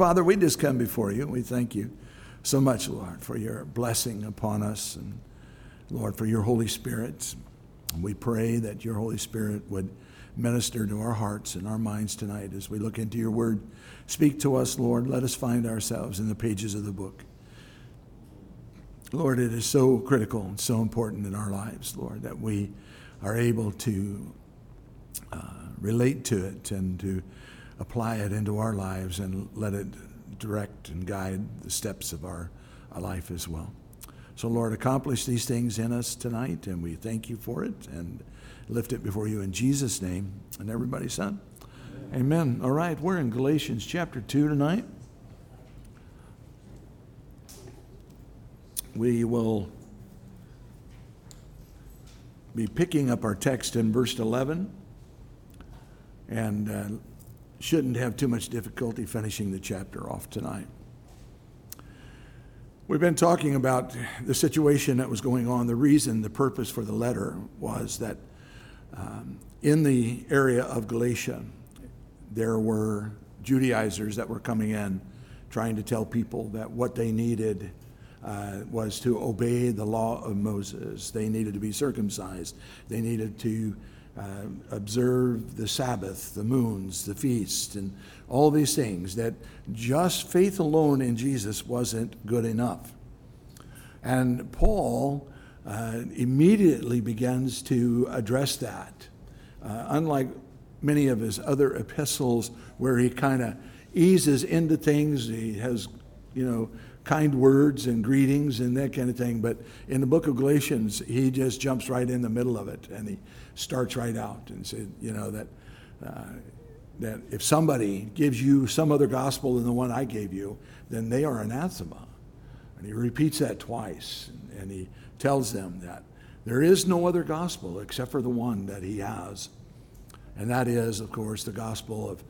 Father, we just come before you. We thank you so much, Lord, for your blessing upon us and, Lord, for your Holy Spirit. We pray that your Holy Spirit would minister to our hearts and our minds tonight as we look into your word. Speak to us, Lord. Let us find ourselves in the pages of the book. Lord, it is so critical and so important in our lives, Lord, that we are able to uh, relate to it and to apply it into our lives and let it direct and guide the steps of our, life as well. So, Lord, accomplish these things in us tonight, and we thank you for it and lift it before you in Jesus' name. And everybody said, Amen. Amen. All right, we're in Galatians chapter 2 tonight. We will be picking up our text in verse 11 and uh, shouldn't have too much difficulty finishing the chapter off tonight. We've been talking about the situation that was going on. The reason, the purpose for the letter was that um, in the area of Galatia, there were Judaizers that were coming in trying to tell people that what they needed uh, was to obey the law of Moses. They needed to be circumcised. They needed to uh, observe the Sabbath, the moons, the feasts, and all these things, that just faith alone in Jesus wasn't good enough. And Paul uh, immediately begins to address that. Uh, unlike many of his other epistles, where he kind of eases into things, he has, you know, kind words and greetings and that kind of thing. But in the book of Galatians, he just jumps right in the middle of it and he starts right out and said, you know, that, uh, that if somebody gives you some other gospel than the one I gave you, then they are anathema. And he repeats that twice and, and he tells them that there is no other gospel except for the one that he has. And that is, of course, the gospel of,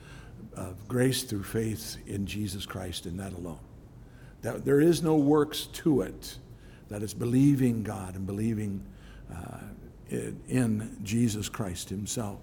of grace through faith in Jesus Christ and that alone. That there is no works to it. That is believing God and believing uh, in Jesus Christ Himself.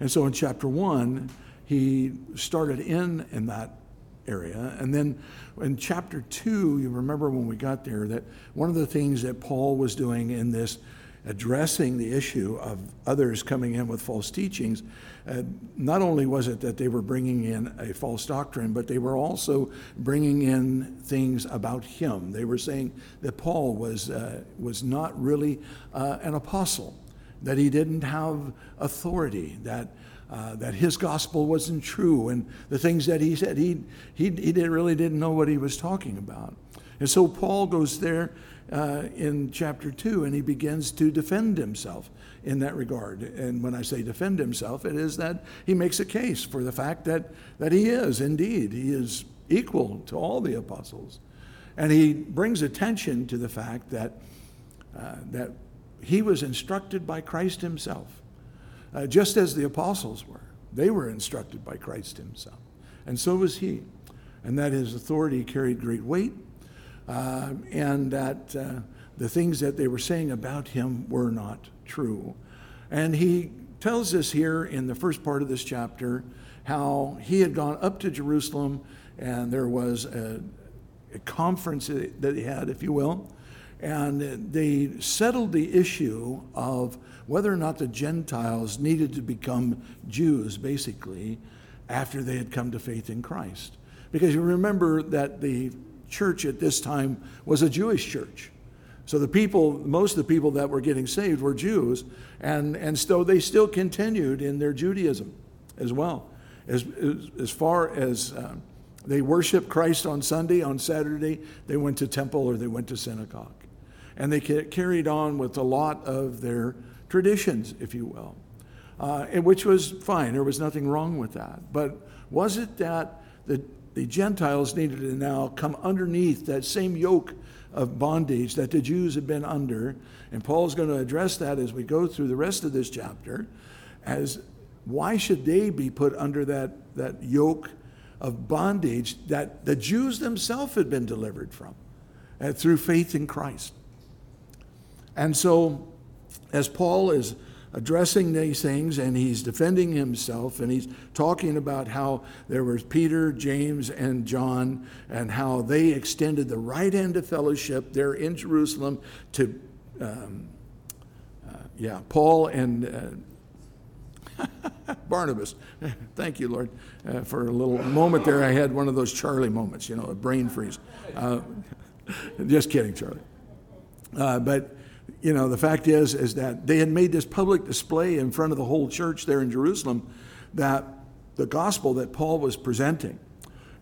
And so in chapter one, he started in in that area. And then in chapter two, you remember when we got there that one of the things that Paul was doing in this addressing the issue of others coming in with false teachings, uh, not only was it that they were bringing in a false doctrine, but they were also bringing in things about him. They were saying that Paul was, uh, was not really uh, an apostle, that he didn't have authority, that, uh, that his gospel wasn't true, and the things that he said, he, he, he did, really didn't know what he was talking about. And so Paul goes there uh, in chapter 2, and he begins to defend himself in that regard. And when I say defend himself, it is that he makes a case for the fact that, that he is indeed, he is equal to all the apostles. And he brings attention to the fact that, uh, that he was instructed by Christ himself, uh, just as the apostles were. They were instructed by Christ himself. And so was he. And that his authority carried great weight uh, and that uh, the things that they were saying about him were not true. And he tells us here in the first part of this chapter how he had gone up to Jerusalem and there was a, a conference that he had, if you will, and they settled the issue of whether or not the Gentiles needed to become Jews, basically, after they had come to faith in Christ. Because you remember that the church at this time was a Jewish church. So the people, most of the people that were getting saved were Jews, and, and so they still continued in their Judaism as well. As, as, as far as uh, they worshiped Christ on Sunday, on Saturday, they went to temple or they went to synagogue. And they carried on with a lot of their traditions, if you will, uh, which was fine. There was nothing wrong with that. But was it that the the Gentiles needed to now come underneath that same yoke of bondage that the Jews had been under. And Paul's going to address that as we go through the rest of this chapter as why should they be put under that, that yoke of bondage that the Jews themselves had been delivered from uh, through faith in Christ. And so, as Paul is addressing these things and he's defending himself and he's talking about how there was Peter, James, and John and how they extended the right hand of fellowship there in Jerusalem to, um, uh, yeah, Paul and uh, Barnabas. Thank you, Lord, uh, for a little moment there. I had one of those Charlie moments, you know, a brain freeze. Uh, just kidding, Charlie. Uh, but you know, the fact is, is that they had made this public display in front of the whole church there in Jerusalem that the gospel that Paul was presenting,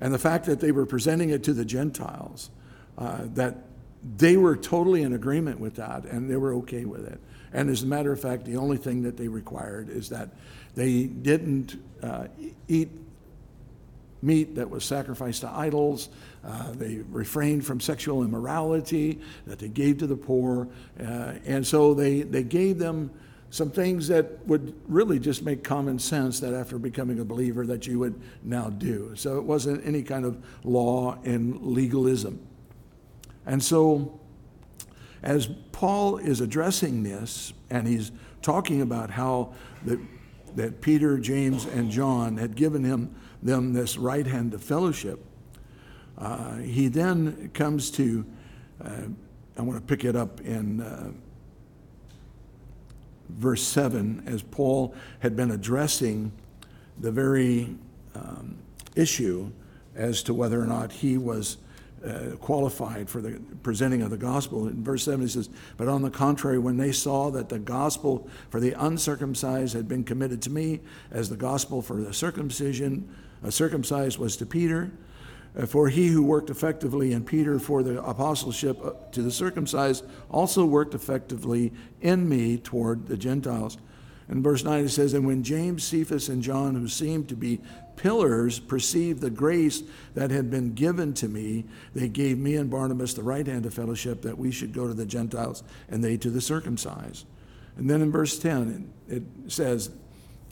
and the fact that they were presenting it to the Gentiles, uh, that they were totally in agreement with that and they were okay with it. And as a matter of fact, the only thing that they required is that they didn't uh, eat meat that was sacrificed to idols. Uh, they refrained from sexual immorality, that they gave to the poor. Uh, and so they, they gave them some things that would really just make common sense that after becoming a believer that you would now do. So it wasn't any kind of law and legalism. And so as Paul is addressing this and he's talking about how that, that Peter, James, and John had given him them this right hand of fellowship. Uh, he then comes to, uh, I want to pick it up in uh, verse 7, as Paul had been addressing the very um, issue as to whether or not he was uh, qualified for the presenting of the gospel. In verse 7, he says, But on the contrary, when they saw that the gospel for the uncircumcised had been committed to me, as the gospel for the circumcision, circumcised was to Peter, uh, for he who worked effectively in Peter for the apostleship uh, to the circumcised also worked effectively in me toward the Gentiles. In verse 9 it says, And when James, Cephas, and John, who seemed to be pillars, perceived the grace that had been given to me, they gave me and Barnabas the right hand of fellowship that we should go to the Gentiles and they to the circumcised. And then in verse 10 it, it says,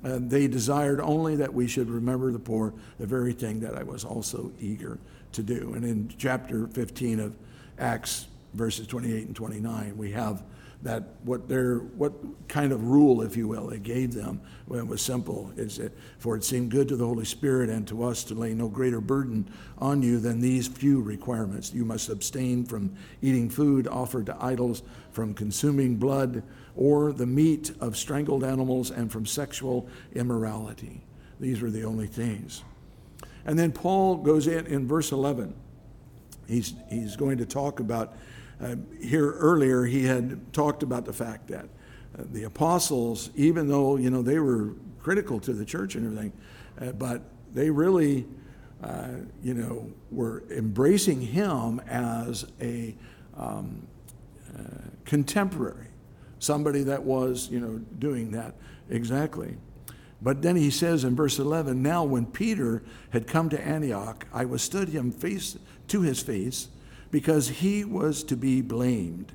uh, they desired only that we should remember the poor, the very thing that I was also eager to do. And in chapter 15 of Acts, verses 28 and 29, we have that what their what kind of rule, if you will, they gave them when it was simple is that for it seemed good to the Holy Spirit and to us to lay no greater burden on you than these few requirements. You must abstain from eating food offered to idols, from consuming blood or the meat of strangled animals, and from sexual immorality. These were the only things. And then Paul goes in in verse 11. He's, he's going to talk about uh, here earlier, he had talked about the fact that uh, the apostles, even though you know they were critical to the church and everything, uh, but they really, uh, you know, were embracing him as a um, uh, contemporary, somebody that was you know doing that exactly. But then he says in verse 11, Now when Peter had come to Antioch, I withstood him face to his face because he was to be blamed.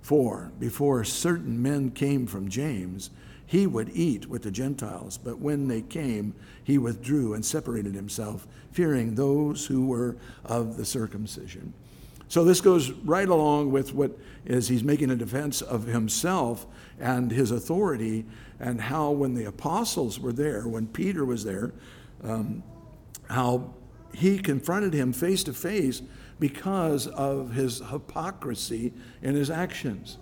For before certain men came from James, he would eat with the Gentiles, but when they came, he withdrew and separated himself, fearing those who were of the circumcision. So this goes right along with what is he's making a defense of himself and his authority, and how when the apostles were there, when Peter was there, um, how he confronted him face to face because of his hypocrisy in his actions.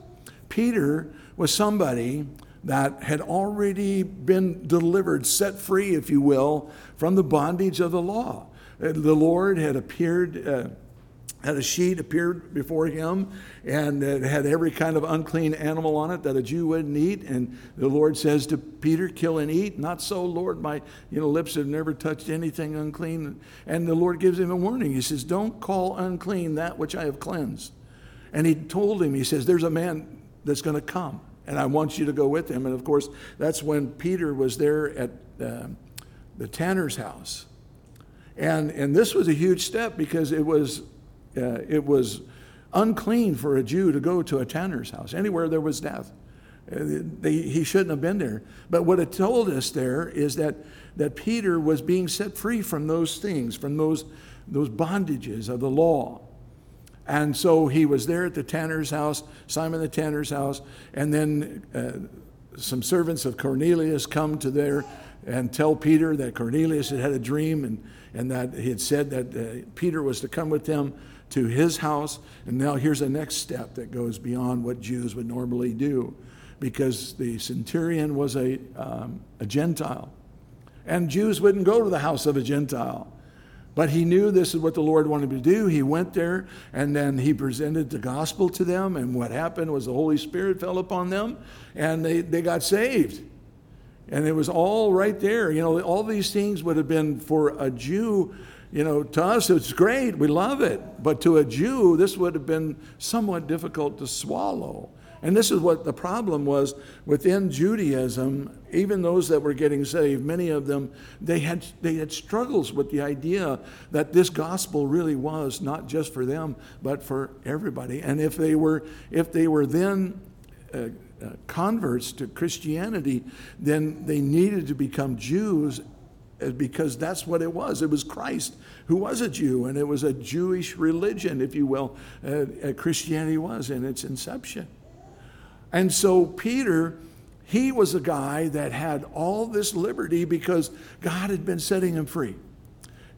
Peter was somebody that had already been delivered, set free, if you will, from the bondage of the law. The Lord had appeared. Uh, had a sheet appeared before him and it had every kind of unclean animal on it that a Jew wouldn't eat. And the Lord says to Peter, Kill and eat. Not so, Lord. My you know, lips have never touched anything unclean. And the Lord gives him a warning. He says, Don't call unclean that which I have cleansed. And he told him, He says, There's a man that's going to come, and I want you to go with him. And of course, that's when Peter was there at uh, the tanner's house. And, and this was a huge step because it was uh, it was unclean for a Jew to go to a tanner's house, anywhere there was death. Uh, they, he shouldn't have been there. But what it told us there is that, that Peter was being set free from those things, from those, those bondages of the law. And so he was there at the tanner's house, Simon the tanner's house, and then uh, some servants of Cornelius come to there and tell Peter that Cornelius had had a dream and, and that he had said that uh, Peter was to come with them to his house. And now here's a next step that goes beyond what Jews would normally do because the centurion was a, um, a Gentile. And Jews wouldn't go to the house of a Gentile. But he knew this is what the Lord wanted to do. He went there and then he presented the gospel to them. And what happened was the Holy Spirit fell upon them and they, they got saved. And it was all right there. You know, all these things would have been for a Jew, you know, to us it's great, we love it. But to a Jew, this would have been somewhat difficult to swallow. And this is what the problem was within Judaism. Even those that were getting saved, many of them, they had, they had struggles with the idea that this gospel really was not just for them, but for everybody. And if they were, if they were then uh, uh, converts to Christianity, then they needed to become Jews uh, because that's what it was. It was Christ who was a Jew, and it was a Jewish religion, if you will, uh, uh, Christianity was in its inception. And so Peter, he was a guy that had all this liberty because God had been setting him free.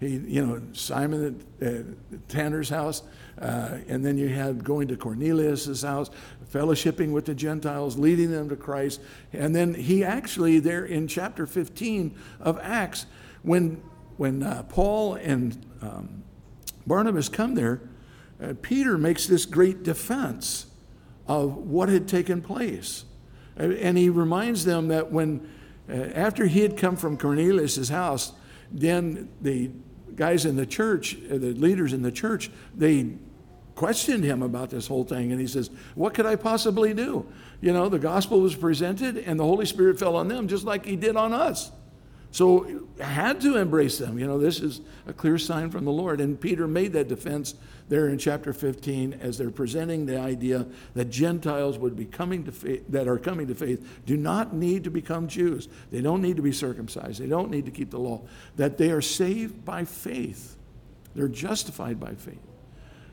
He, you know, Simon at Tanner's house, uh, and then you had going to Cornelius's house, fellowshipping with the Gentiles, leading them to Christ. And then he actually, there in chapter 15 of Acts, when, when uh, Paul and um, Barnabas come there, uh, Peter makes this great defense of what had taken place. And he reminds them that when, uh, after he had come from Cornelius's house, then the guys in the church, uh, the leaders in the church, they questioned him about this whole thing. And he says, What could I possibly do? You know, the gospel was presented and the Holy Spirit fell on them just like he did on us. So had to embrace them. You know, this is a clear sign from the Lord. And Peter made that defense there in chapter 15 as they're presenting the idea that Gentiles would be coming to faith, that are coming to faith, do not need to become Jews. They don't need to be circumcised. They don't need to keep the law. That they are saved by faith. They're justified by faith.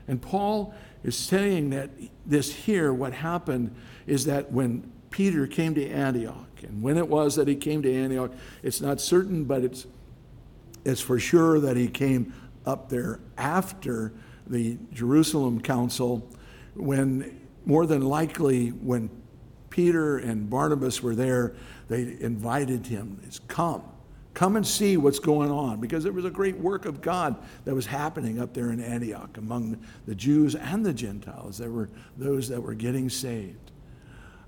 And Paul is saying that this here, what happened is that when Peter came to Antioch, and when it was that he came to Antioch, it's not certain, but it's, it's for sure that he came up there after the Jerusalem Council, when more than likely, when Peter and Barnabas were there, they invited him, come, come and see what's going on, because there was a great work of God that was happening up there in Antioch among the Jews and the Gentiles. There were those that were getting saved.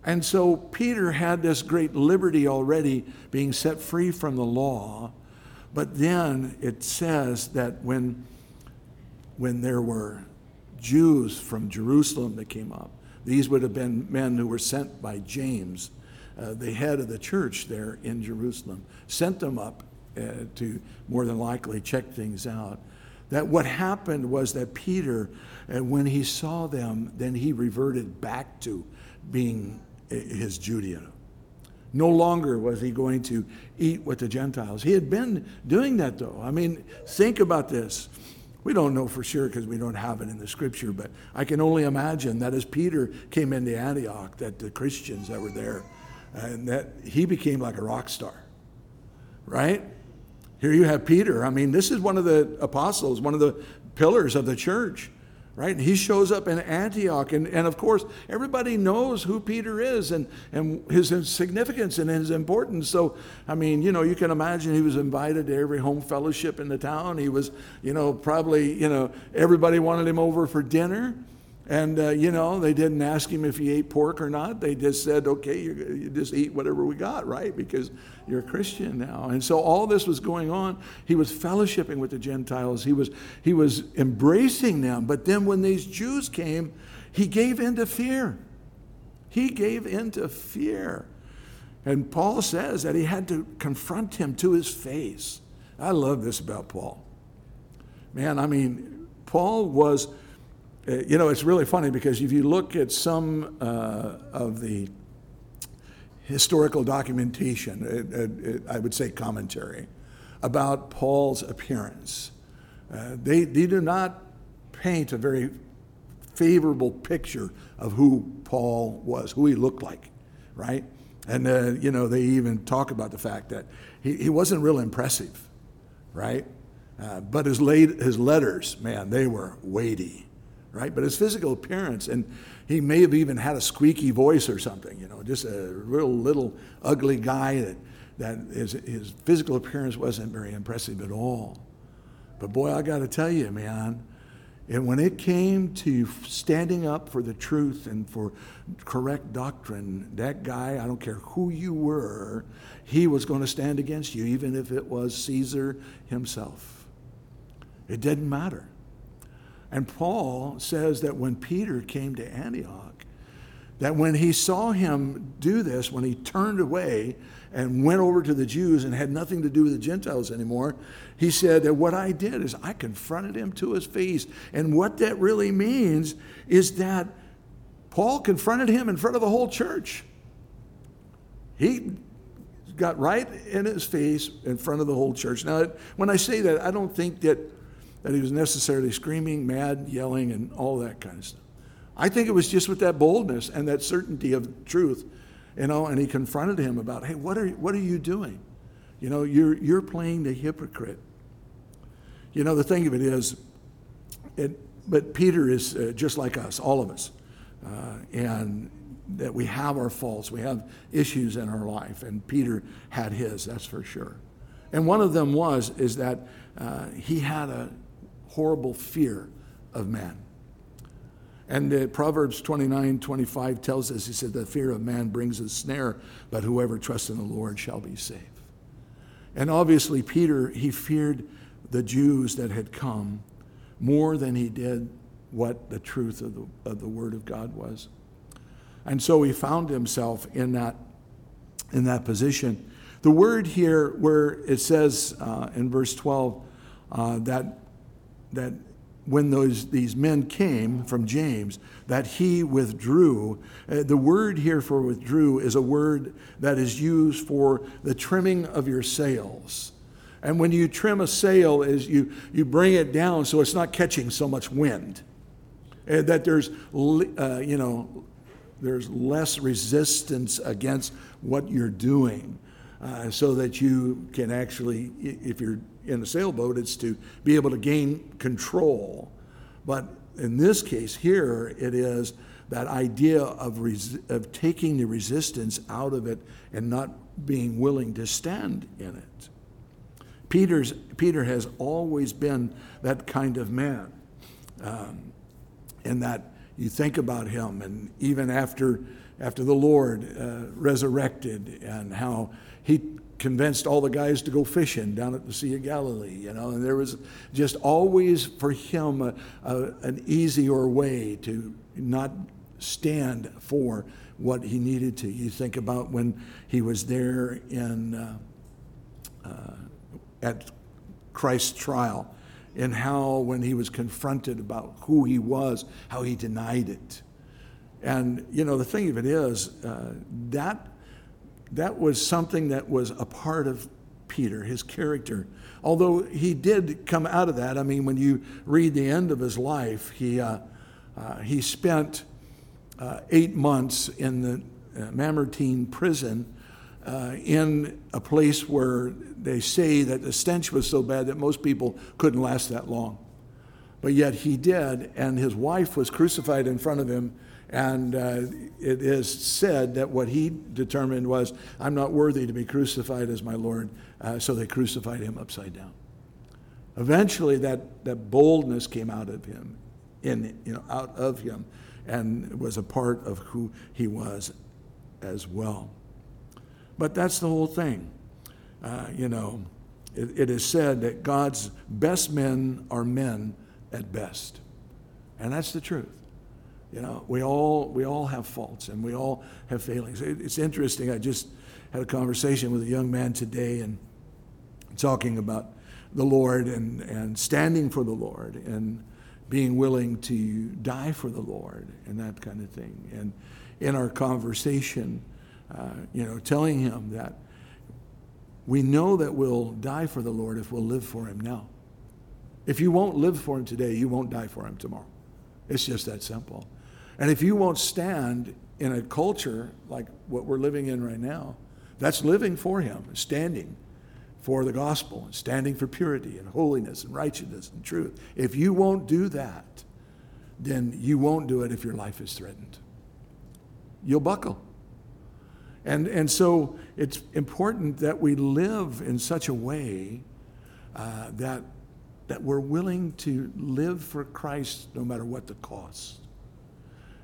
And so Peter had this great liberty already being set free from the law. But then it says that when, when there were Jews from Jerusalem that came up, these would have been men who were sent by James, uh, the head of the church there in Jerusalem, sent them up uh, to more than likely check things out. That what happened was that Peter, uh, when he saw them, then he reverted back to being his Judaism. No longer was he going to eat with the Gentiles. He had been doing that, though. I mean, think about this. We don't know for sure because we don't have it in the scripture, but I can only imagine that as Peter came into Antioch, that the Christians that were there, and that he became like a rock star, right? Here you have Peter. I mean, this is one of the apostles, one of the pillars of the church right? He shows up in Antioch, and, and of course, everybody knows who Peter is and, and his, his significance and his importance. So, I mean, you know, you can imagine he was invited to every home fellowship in the town. He was, you know, probably, you know, everybody wanted him over for dinner. And, uh, you know, they didn't ask him if he ate pork or not. They just said, okay, you just eat whatever we got, right? Because you're a Christian now. And so all this was going on. He was fellowshipping with the Gentiles, he was, he was embracing them. But then when these Jews came, he gave in to fear. He gave in to fear. And Paul says that he had to confront him to his face. I love this about Paul. Man, I mean, Paul was you know, it's really funny because if you look at some uh, of the historical documentation, it, it, it, I would say commentary, about Paul's appearance, uh, they, they do not paint a very favorable picture of who Paul was, who he looked like, right? And, uh, you know, they even talk about the fact that he, he wasn't real impressive, right? Uh, but his, late, his letters, man, they were weighty, right? But his physical appearance, and he may have even had a squeaky voice or something, you know, just a real little ugly guy that, that his, his physical appearance wasn't very impressive at all. But boy, I got to tell you, man, and when it came to standing up for the truth and for correct doctrine, that guy, I don't care who you were, he was going to stand against you, even if it was Caesar himself. It didn't matter. And Paul says that when Peter came to Antioch, that when he saw him do this, when he turned away and went over to the Jews and had nothing to do with the Gentiles anymore, he said that what I did is I confronted him to his face. And what that really means is that Paul confronted him in front of the whole church. He got right in his face in front of the whole church. Now, when I say that, I don't think that, that he was necessarily screaming, mad, yelling, and all that kind of stuff. I think it was just with that boldness and that certainty of truth, you know, and he confronted him about, hey, what are, what are you doing? You know, you're, you're playing the hypocrite. You know, the thing of it is, it, but Peter is uh, just like us, all of us. Uh, and that we have our faults, we have issues in our life, and Peter had his, that's for sure. And one of them was is that uh, he had a horrible fear of man. And uh, Proverbs 29 25 tells us, he said, the fear of man brings a snare, but whoever trusts in the Lord shall be safe. And obviously, Peter, he feared the Jews that had come more than he did what the truth of the, of the Word of God was. And so he found himself in that, in that position. The word here, where it says uh, in verse 12 uh, that, that when those, these men came from James, that he withdrew. Uh, the word here for withdrew is a word that is used for the trimming of your sails. And when you trim a sail, is you, you bring it down so it's not catching so much wind. And that there's, uh, you know, there's less resistance against what you're doing. Uh, so that you can actually, if you're in a sailboat, it's to be able to gain control. But in this case here, it is that idea of, res- of taking the resistance out of it and not being willing to stand in it. Peter's, Peter has always been that kind of man. Um, and that you think about him, and even after, after the Lord uh, resurrected, and how he convinced all the guys to go fishing down at the Sea of Galilee, you know, and there was just always for him a, a, an easier way to not stand for what he needed to. You think about when he was there in uh, uh, at Christ's trial and how, when he was confronted about who he was, how he denied it. And, you know, the thing of it is, uh, that, that was something that was a part of Peter, his character. Although he did come out of that, I mean, when you read the end of his life, he, uh, uh, he spent uh, eight months in the uh, Mamertine prison uh, in a place where they say that the stench was so bad that most people couldn't last that long. But yet he did, and his wife was crucified in front of him. And uh, it is said that what he determined was, I'm not worthy to be crucified as my Lord. Uh, so they crucified him upside down. Eventually, that, that boldness came out of him, in, you know, out of him, and was a part of who he was as well. But that's the whole thing. Uh, you know, it, it is said that God's best men are men at best. And that's the truth. You know, we all, we all have faults and we all have failings. It, it's interesting. I just had a conversation with a young man today and talking about the Lord and, and standing for the Lord and being willing to die for the Lord and that kind of thing. And in our conversation, uh, you know, telling him that we know that we'll die for the Lord if we'll live for him now. If you won't live for him today, you won't die for him tomorrow. It's just that simple. And if you won't stand in a culture like what we're living in right now, that's living for him, standing for the gospel, and standing for purity and holiness and righteousness and truth. If you won't do that, then you won't do it if your life is threatened. You'll buckle. And, and so it's important that we live in such a way uh, that, that we're willing to live for Christ no matter what the cost.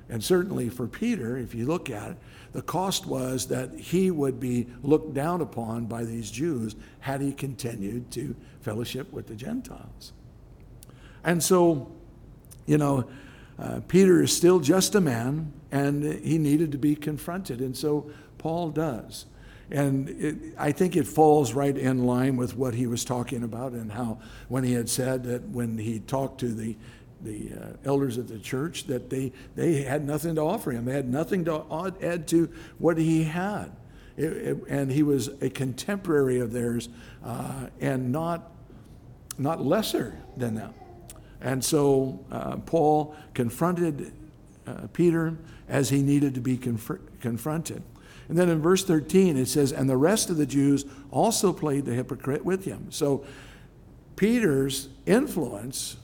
And certainly for Peter, if you look at it, the cost was that he would be looked down upon by these Jews had he continued to fellowship with the Gentiles. And so, you know, uh, Peter is still just a man, and he needed to be confronted. And so Paul does. And it, I think it falls right in line with what he was talking about and how, when he had said that when he talked to the the uh, elders of the church that they, they had nothing to offer him. They had nothing to add to what he had. It, it, and he was a contemporary of theirs uh, and not, not lesser than them. And so uh, Paul confronted uh, Peter as he needed to be conf- confronted. And then in verse 13 it says, And the rest of the Jews also played the hypocrite with him. So Peter's influence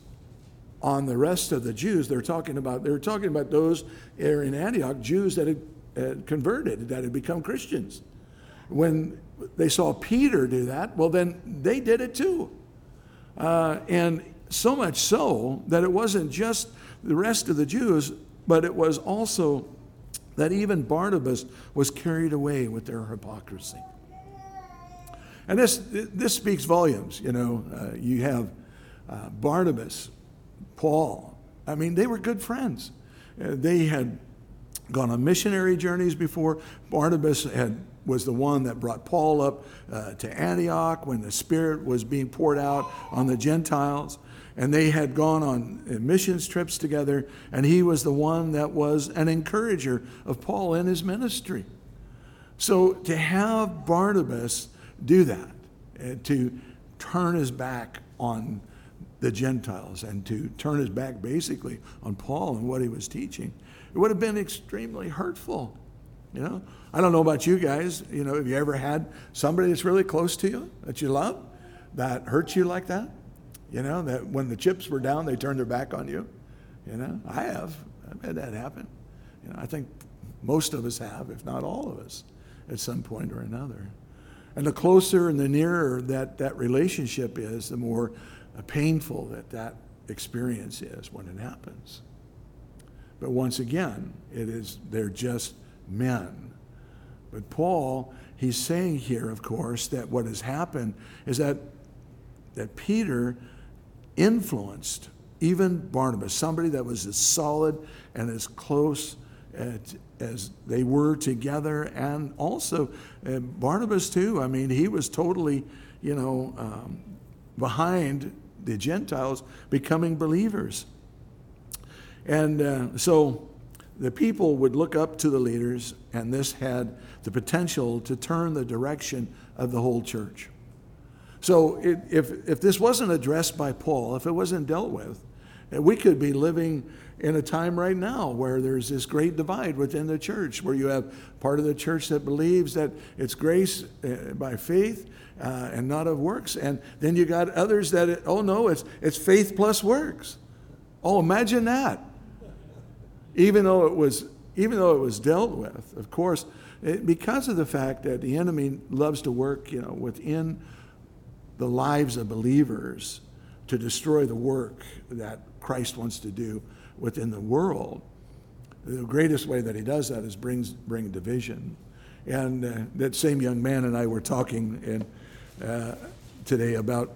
on the rest of the Jews. They're talking about they're talking about those in Antioch, Jews that had, had converted, that had become Christians. When they saw Peter do that, well, then they did it too. Uh, and so much so that it wasn't just the rest of the Jews, but it was also that even Barnabas was carried away with their hypocrisy. And this, this speaks volumes. You know, uh, you have uh, Barnabas Paul. I mean, they were good friends. Uh, they had gone on missionary journeys before. Barnabas had, was the one that brought Paul up uh, to Antioch when the Spirit was being poured out on the Gentiles. And they had gone on uh, missions trips together, and he was the one that was an encourager of Paul in his ministry. So to have Barnabas do that, uh, to turn his back on the Gentiles and to turn his back basically on Paul and what he was teaching. It would have been extremely hurtful. You know, I don't know about you guys. You know, have you ever had somebody that's really close to you that you love that hurts you like that? You know, that when the chips were down, they turned their back on you. You know, I have. I've had that happen. You know, I think most of us have, if not all of us, at some point or another. And the closer and the nearer that that relationship is, the more painful that that experience is when it happens. But once again, it is they're just men. But Paul, he's saying here, of course, that what has happened is that that Peter influenced even Barnabas, somebody that was as solid and as close as, as they were together, and also uh, Barnabas too. I mean, he was totally, you know, um, behind the Gentiles becoming believers. And uh, so the people would look up to the leaders, and this had the potential to turn the direction of the whole church. So it, if, if this wasn't addressed by Paul, if it wasn't dealt with, uh, we could be living in a time right now where there's this great divide within the church, where you have part of the church that believes that it's grace uh, by faith, uh, and not of works. And then you got others that, it, oh no, it's, it's faith plus works. Oh, imagine that. Even though it was, even though it was dealt with, of course, it, because of the fact that the enemy loves to work, you know, within the lives of believers to destroy the work that Christ wants to do within the world. The greatest way that he does that is brings bring division. And uh, that same young man and I were talking, and uh, today about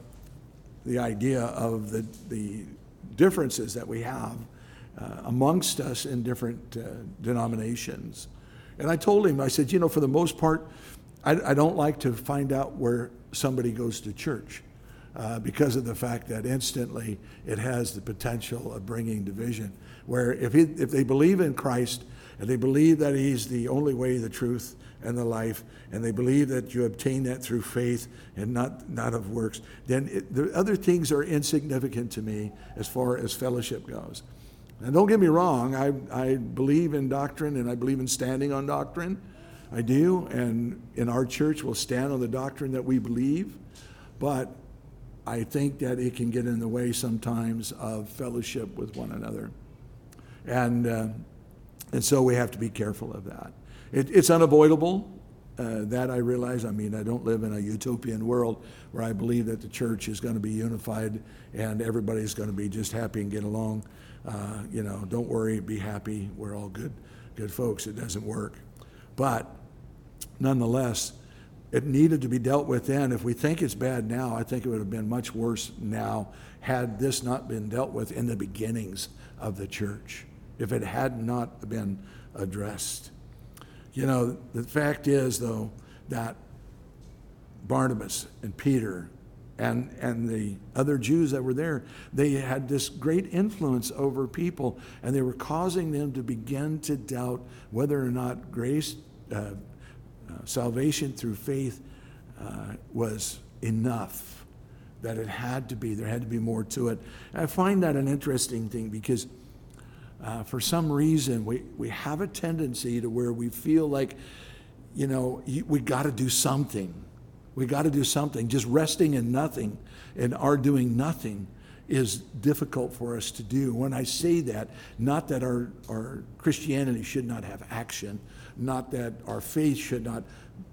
the idea of the, the differences that we have uh, amongst us in different uh, denominations. And I told him, I said, you know, for the most part, I, I don't like to find out where somebody goes to church. Uh, because of the fact that instantly it has the potential of bringing division. Where if, he, if they believe in Christ and they believe that He's the only way, the truth, and the life, and they believe that you obtain that through faith and not, not of works, then it, the other things are insignificant to me as far as fellowship goes. And don't get me wrong, I, I believe in doctrine and I believe in standing on doctrine. I do. And in our church, we'll stand on the doctrine that we believe. But I think that it can get in the way sometimes of fellowship with one another. And, uh, and so we have to be careful of that. It, it's unavoidable. Uh, that I realize. I mean, I don't live in a utopian world where I believe that the church is going to be unified and everybody's going to be just happy and get along. Uh, you know, don't worry, be happy. We're all good, good folks. It doesn't work, but nonetheless, it needed to be dealt with then. If we think it's bad now, I think it would have been much worse now had this not been dealt with in the beginnings of the church. If it had not been addressed. You know, the fact is, though, that Barnabas and Peter and, and the other Jews that were there, they had this great influence over people, and they were causing them to begin to doubt whether or not grace, uh, uh, salvation through faith, uh, was enough. That it had to be, there had to be more to it. And I find that an interesting thing because uh, for some reason, we, we have a tendency to where we feel like, you know, we got to do something. We got to do something. Just resting in nothing and our doing nothing is difficult for us to do. When I say that, not that our, our Christianity should not have action, not that our faith should not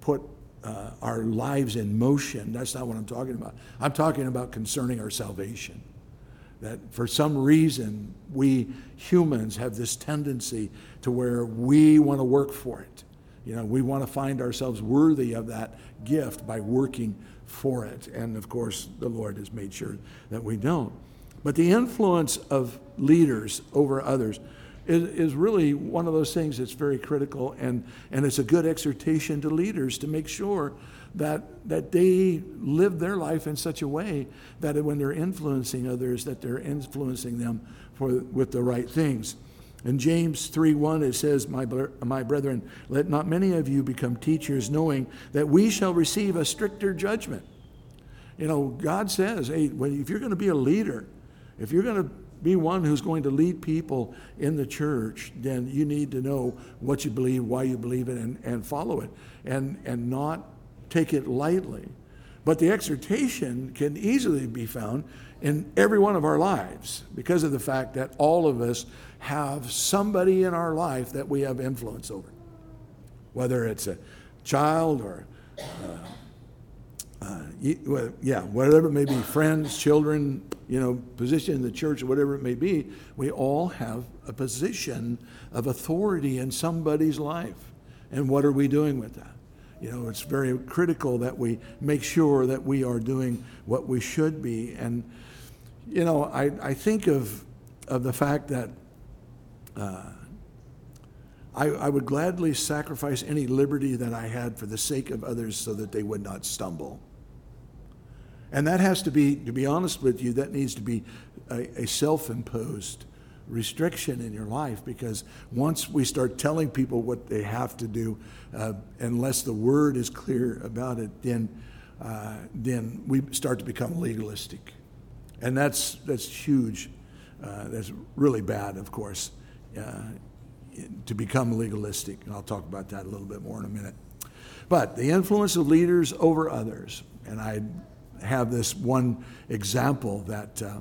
put uh, our lives in motion. That's not what I'm talking about. I'm talking about concerning our salvation that for some reason we humans have this tendency to where we want to work for it. You know, we want to find ourselves worthy of that gift by working for it. And of course, the Lord has made sure that we don't. But the influence of leaders over others is, is really one of those things that's very critical. And, and it's a good exhortation to leaders to make sure that, that they live their life in such a way that when they're influencing others, that they're influencing them for, with the right things. In James 3:1 it says, my, my brethren, let not many of you become teachers, knowing that we shall receive a stricter judgment. You know, God says, hey, if you're going to be a leader, if you're going to be one who's going to lead people in the church, then you need to know what you believe, why you believe it, and, and follow it, and, and not take it lightly. But the exhortation can easily be found in every one of our lives because of the fact that all of us have somebody in our life that we have influence over. Whether it's a child or, uh, uh, yeah, whatever it may be, friends, children, you know, position in the church, whatever it may be, we all have a position of authority in somebody's life. And what are we doing with that? You know, it's very critical that we make sure that we are doing what we should be. And, you know, I, I think of, of the fact that uh, I, I would gladly sacrifice any liberty that I had for the sake of others so that they would not stumble. And that has to be, to be honest with you, that needs to be a, a self imposed restriction in your life because once we start telling people what they have to do, uh, unless the word is clear about it, then, uh, then we start to become legalistic. And that's, that's huge. Uh, that's really bad, of course, uh, to become legalistic. And I'll talk about that a little bit more in a minute. But the influence of leaders over others, and I have this one example that uh,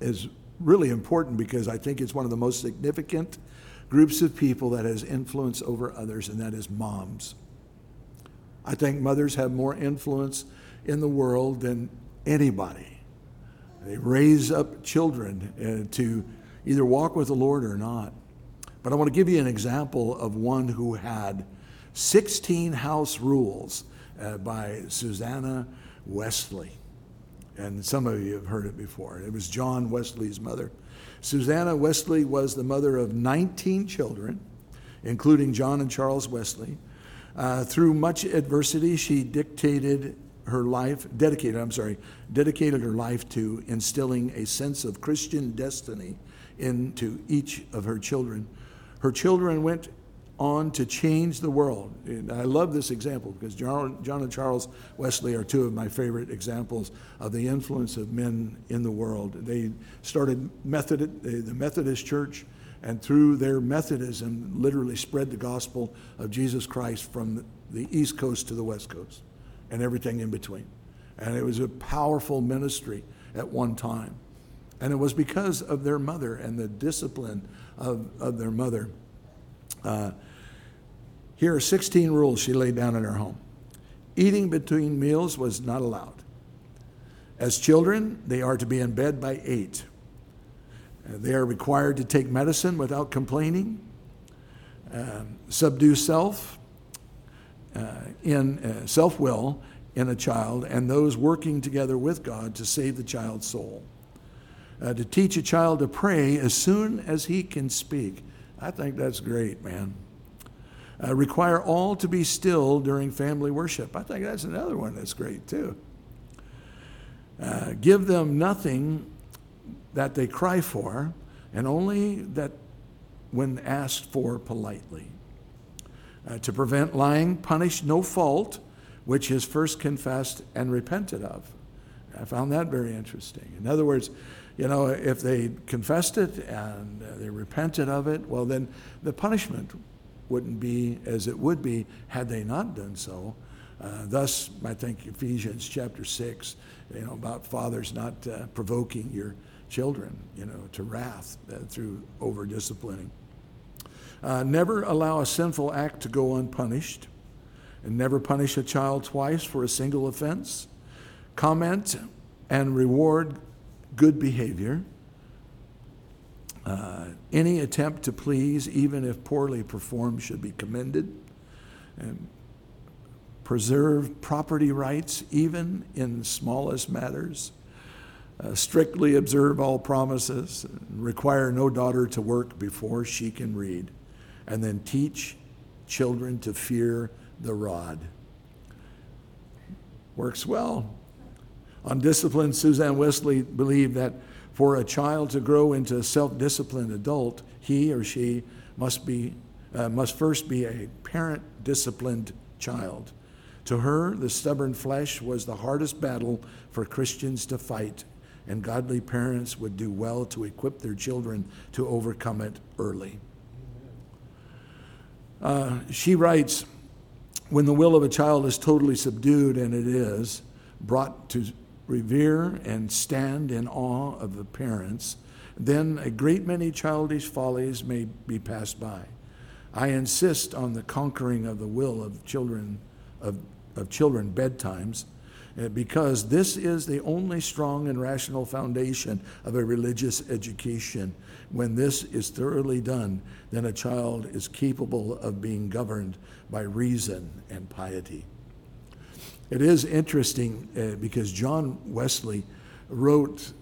is really important because I think it's one of the most significant groups of people that has influence over others, and that is moms. I think mothers have more influence in the world than anybody. They raise up children uh, to either walk with the Lord or not. But I want to give you an example of one who had 16 house rules uh, by Susanna Wesley and some of you have heard it before. It was John Wesley's mother. Susanna Wesley was the mother of 19 children, including John and Charles Wesley. Uh, through much adversity, she dictated her life, dedicated, I'm sorry, dedicated her life to instilling a sense of Christian destiny into each of her children. Her children went on to change the world. And I love this example because John, and Charles Wesley are two of my favorite examples of the influence of men in the world. They started Methodist, the Methodist Church, and through their Methodism, literally spread the gospel of Jesus Christ from the East Coast to the West Coast and everything in between. And it was a powerful ministry at one time. And it was because of their mother and the discipline of, of their mother. Uh, here are 16 rules she laid down in her home. Eating between meals was not allowed. As children, they are to be in bed by 8. Uh, they are required to take medicine without complaining, uh, subdue self uh, in uh, self will in a child, and those working together with God to save the child's soul. Uh, to teach a child to pray as soon as he can speak. I think that's great, man. Uh, require all to be still during family worship. I think that's another one that's great too. Uh, give them nothing that they cry for, and only that when asked for politely. Uh, to prevent lying, punish no fault which is first confessed and repented of. I found that very interesting. In other words, you know, if they confessed it and uh, they repented of it, well, then the punishment wouldn't be as it would be had they not done so. Uh, thus, I think Ephesians chapter 6, you know, about fathers not uh, provoking your children, you know, to wrath uh, through over disciplining. Uh, never allow a sinful act to go unpunished, and never punish a child twice for a single offense. Comment and reward good behavior. Uh, any attempt to please, even if poorly performed, should be commended. And preserve property rights, even in smallest matters. Uh, strictly observe all promises. Require no daughter to work before she can read. And then teach children to fear the rod. Works well. On discipline, Susanna Wesley believed that for a child to grow into a self disciplined adult, he or she must, be, uh, must first be a parent disciplined child. To her, the stubborn flesh was the hardest battle for Christians to fight, and godly parents would do well to equip their children to overcome it early. Uh, she writes When the will of a child is totally subdued, and it is, brought to revere and stand in awe of the parents, then a great many childish follies may be passed by. I insist on the conquering of the will of children of, of children bedtimes uh, because this is the only strong and rational foundation of a religious education. When this is thoroughly done, then a child is capable of being governed by reason and piety. It is interesting uh, because John Wesley wrote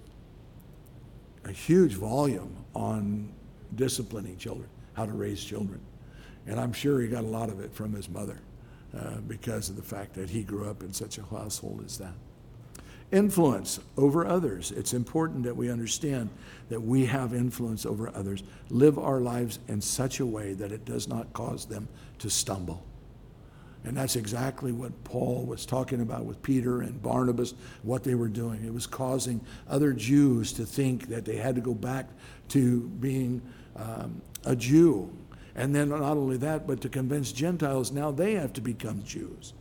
a huge volume on disciplining children, how to raise children. And I'm sure he got a lot of it from his mother uh, because of the fact that he grew up in such a household as that. Influence over others. It's important that we understand that we have influence over others. Live our lives in such a way that it does not cause them to stumble. And that's exactly what Paul was talking about with Peter and Barnabas, what they were doing. It was causing other Jews to think that they had to go back to being um, a Jew. And then not only that, but to convince Gentiles now they have to become Jews.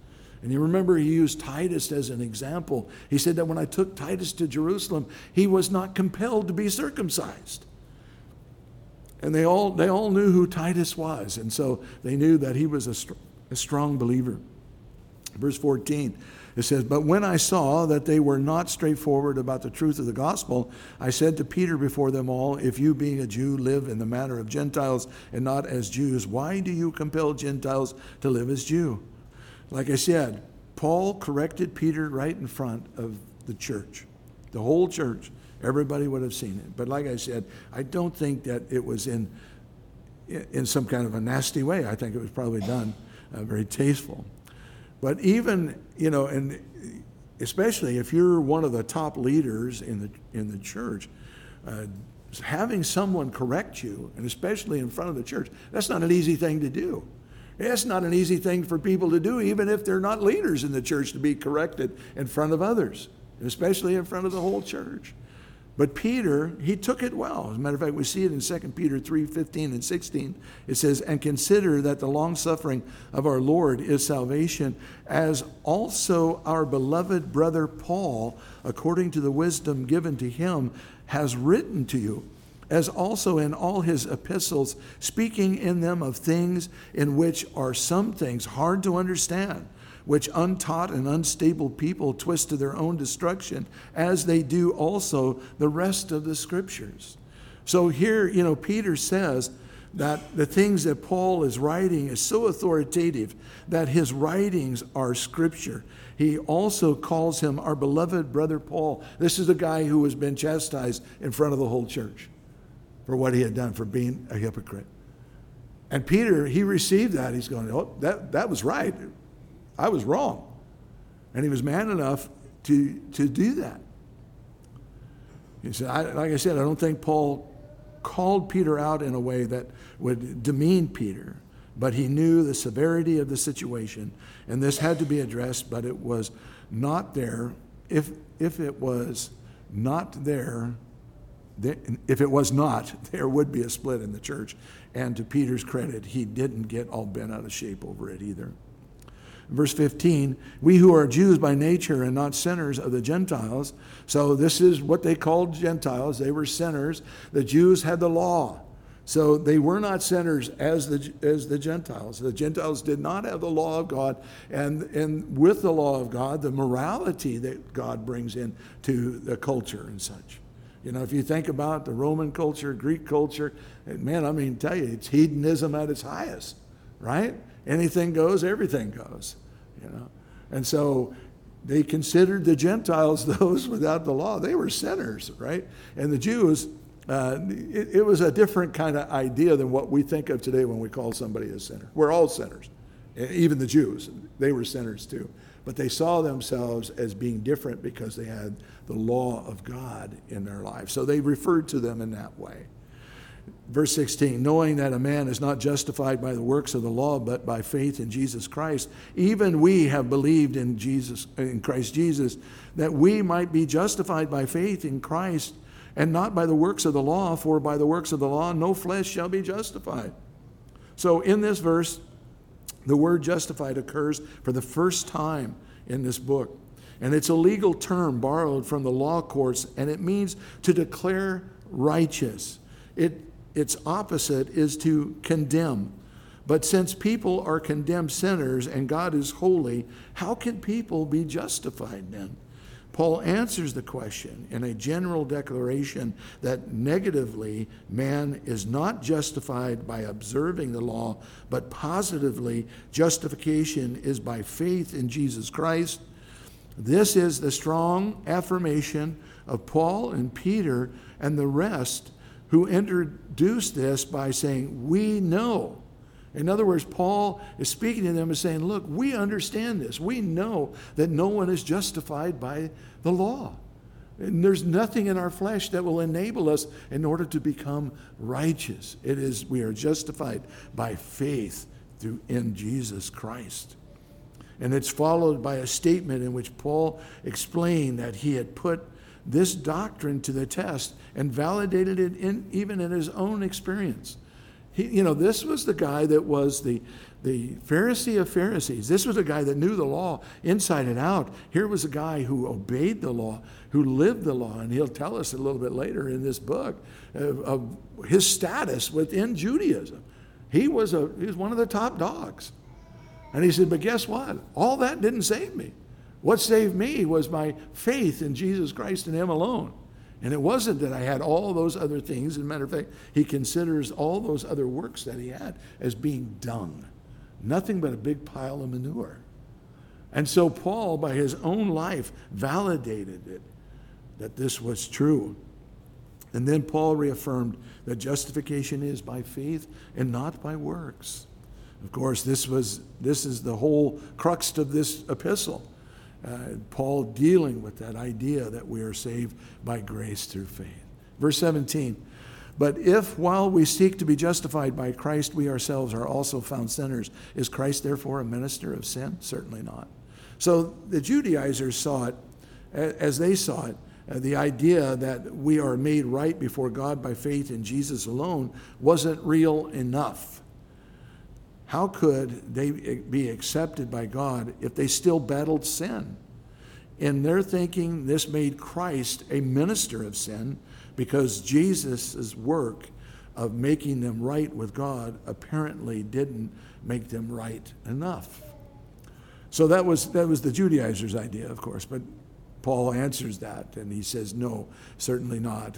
And you remember he used Titus as an example. He said that when I took Titus to Jerusalem, he was not compelled to be circumcised. And they all, they all knew who Titus was. And so they knew that he was a a strong believer. Verse 14, it says, But when I saw that they were not straightforward about the truth of the gospel, I said to Peter before them all, If you, being a Jew, live in the manner of Gentiles and not as Jews, why do you compel Gentiles to live as Jew? Like I said, Paul corrected Peter right in front of the church, the whole church. Everybody would have seen it. But like I said, I don't think that it was in, in some kind of a nasty way. I think it was probably done uh, very tasteful. But even, you know, and especially if you're one of the top leaders in the, in the church, uh, having someone correct you, and especially in front of the church, that's not an easy thing to do. It's not an easy thing for people to do, even if they're not leaders in the church, to be corrected in front of others, especially in front of the whole church. But Peter, he took it well. As a matter of fact, we see it in 2 Peter 3 15 and 16. It says, And consider that the long suffering of our Lord is salvation, as also our beloved brother Paul, according to the wisdom given to him, has written to you as also in all his epistles, speaking in them of things in which are some things hard to understand, which untaught and unstable people twist to their own destruction, as they do also the rest of the scriptures. So here, you know, Peter says that the things that Paul is writing is so authoritative that his writings are scripture. He also calls him our beloved brother Paul. This is a guy who has been chastised in front of the whole church for what he had done, for being a hypocrite. And Peter, he received that. He's going, oh, that, that was right. I was wrong. And he was man enough to, to do that. He said, I, like I said, I don't think Paul called Peter out in a way that would demean Peter, but he knew the severity of the situation, and this had to be addressed, but it was not there. If, if it was not there, if it was not, there would be a split in the church. And to Peter's credit, he didn't get all bent out of shape over it either. Verse 15, we who are Jews by nature and not sinners of the Gentiles. So this is what they called Gentiles. They were sinners. The Jews had the law. So they were not sinners as the, as the Gentiles. The Gentiles did not have the law of God. And, and with the law of God, the morality that God brings in to the culture and such. You know, if you think about the Roman culture, Greek culture, man, I mean, tell you, it's hedonism at its highest, right? Anything goes, everything goes, you know. And so they considered the Gentiles those without the law. They were sinners, right? And the Jews, uh, it, it was a different kind of idea than what we think of today when we call somebody a sinner. We're all sinners, even the Jews. They were sinners too but they saw themselves as being different because they had the law of God in their lives. So they referred to them in that way. Verse 16, knowing that a man is not justified by the works of the law, but by faith in Jesus Christ, even we have believed in Jesus, in Christ Jesus, that we might be justified by faith in Christ and not by the works of the law, for by the works of the law no flesh shall be justified. So in this verse, the word justified occurs for the first time in this book. And it's a legal term borrowed from the law courts, and it means to declare righteous. It, its opposite is to condemn. But since people are condemned sinners and God is holy, how can people be justified then? Paul answers the question in a general declaration that negatively, man is not justified by observing the law, but positively, justification is by faith in Jesus Christ. This is the strong affirmation of Paul and Peter and the rest who introduced this by saying, We know in other words, Paul is speaking to them and saying, Look, we understand this. We know that no one is justified by the law. And there's nothing in our flesh that will enable us in order to become righteous. It is, we are justified by faith through in Jesus Christ. And it's followed by a statement in which Paul explained that he had put this doctrine to the test and validated it in, even in his own experience. He, you know, this was the guy that was the, the Pharisee of Pharisees. This was a guy that knew the law inside and out. Here was a guy who obeyed the law, who lived the law. And he'll tell us a little bit later in this book of, of his status within Judaism. He was, a, he was one of the top dogs. And he said, But guess what? All that didn't save me. What saved me was my faith in Jesus Christ and Him alone. And it wasn't that I had all those other things. As a matter of fact, he considers all those other works that he had as being dung, nothing but a big pile of manure. And so Paul, by his own life, validated it that this was true. And then Paul reaffirmed that justification is by faith and not by works. Of course, this was this is the whole crux of this epistle uh, Paul dealing with that idea that we are saved by grace through faith. Verse 17 But if while we seek to be justified by Christ, we ourselves are also found sinners, is Christ therefore a minister of sin? Certainly not. So the Judaizers saw it as they saw it. Uh, the idea that we are made right before God by faith in Jesus alone wasn't real enough. How could they be accepted by God if they still battled sin? In their thinking, this made Christ a minister of sin because Jesus' work of making them right with God apparently didn't make them right enough. So that was, that was the Judaizers' idea, of course, but Paul answers that and he says, no, certainly not.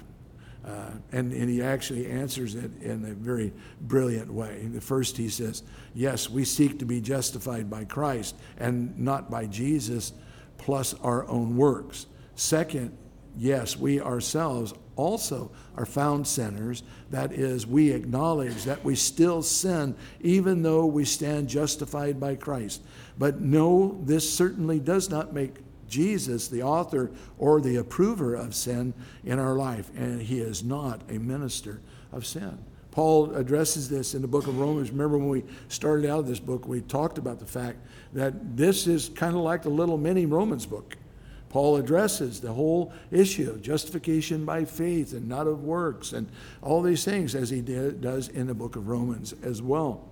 Uh, and, and he actually answers it in a very brilliant way. The first, he says, Yes, we seek to be justified by Christ and not by Jesus plus our own works. Second, yes, we ourselves also are found sinners. That is, we acknowledge that we still sin even though we stand justified by Christ. But no, this certainly does not make Jesus the author or the approver of sin in our life, and he is not a minister of sin. Paul addresses this in the book of Romans. Remember when we started out of this book, we talked about the fact that this is kind of like the little mini Romans book. Paul addresses the whole issue of justification by faith and not of works and all these things as he did, does in the book of Romans as well.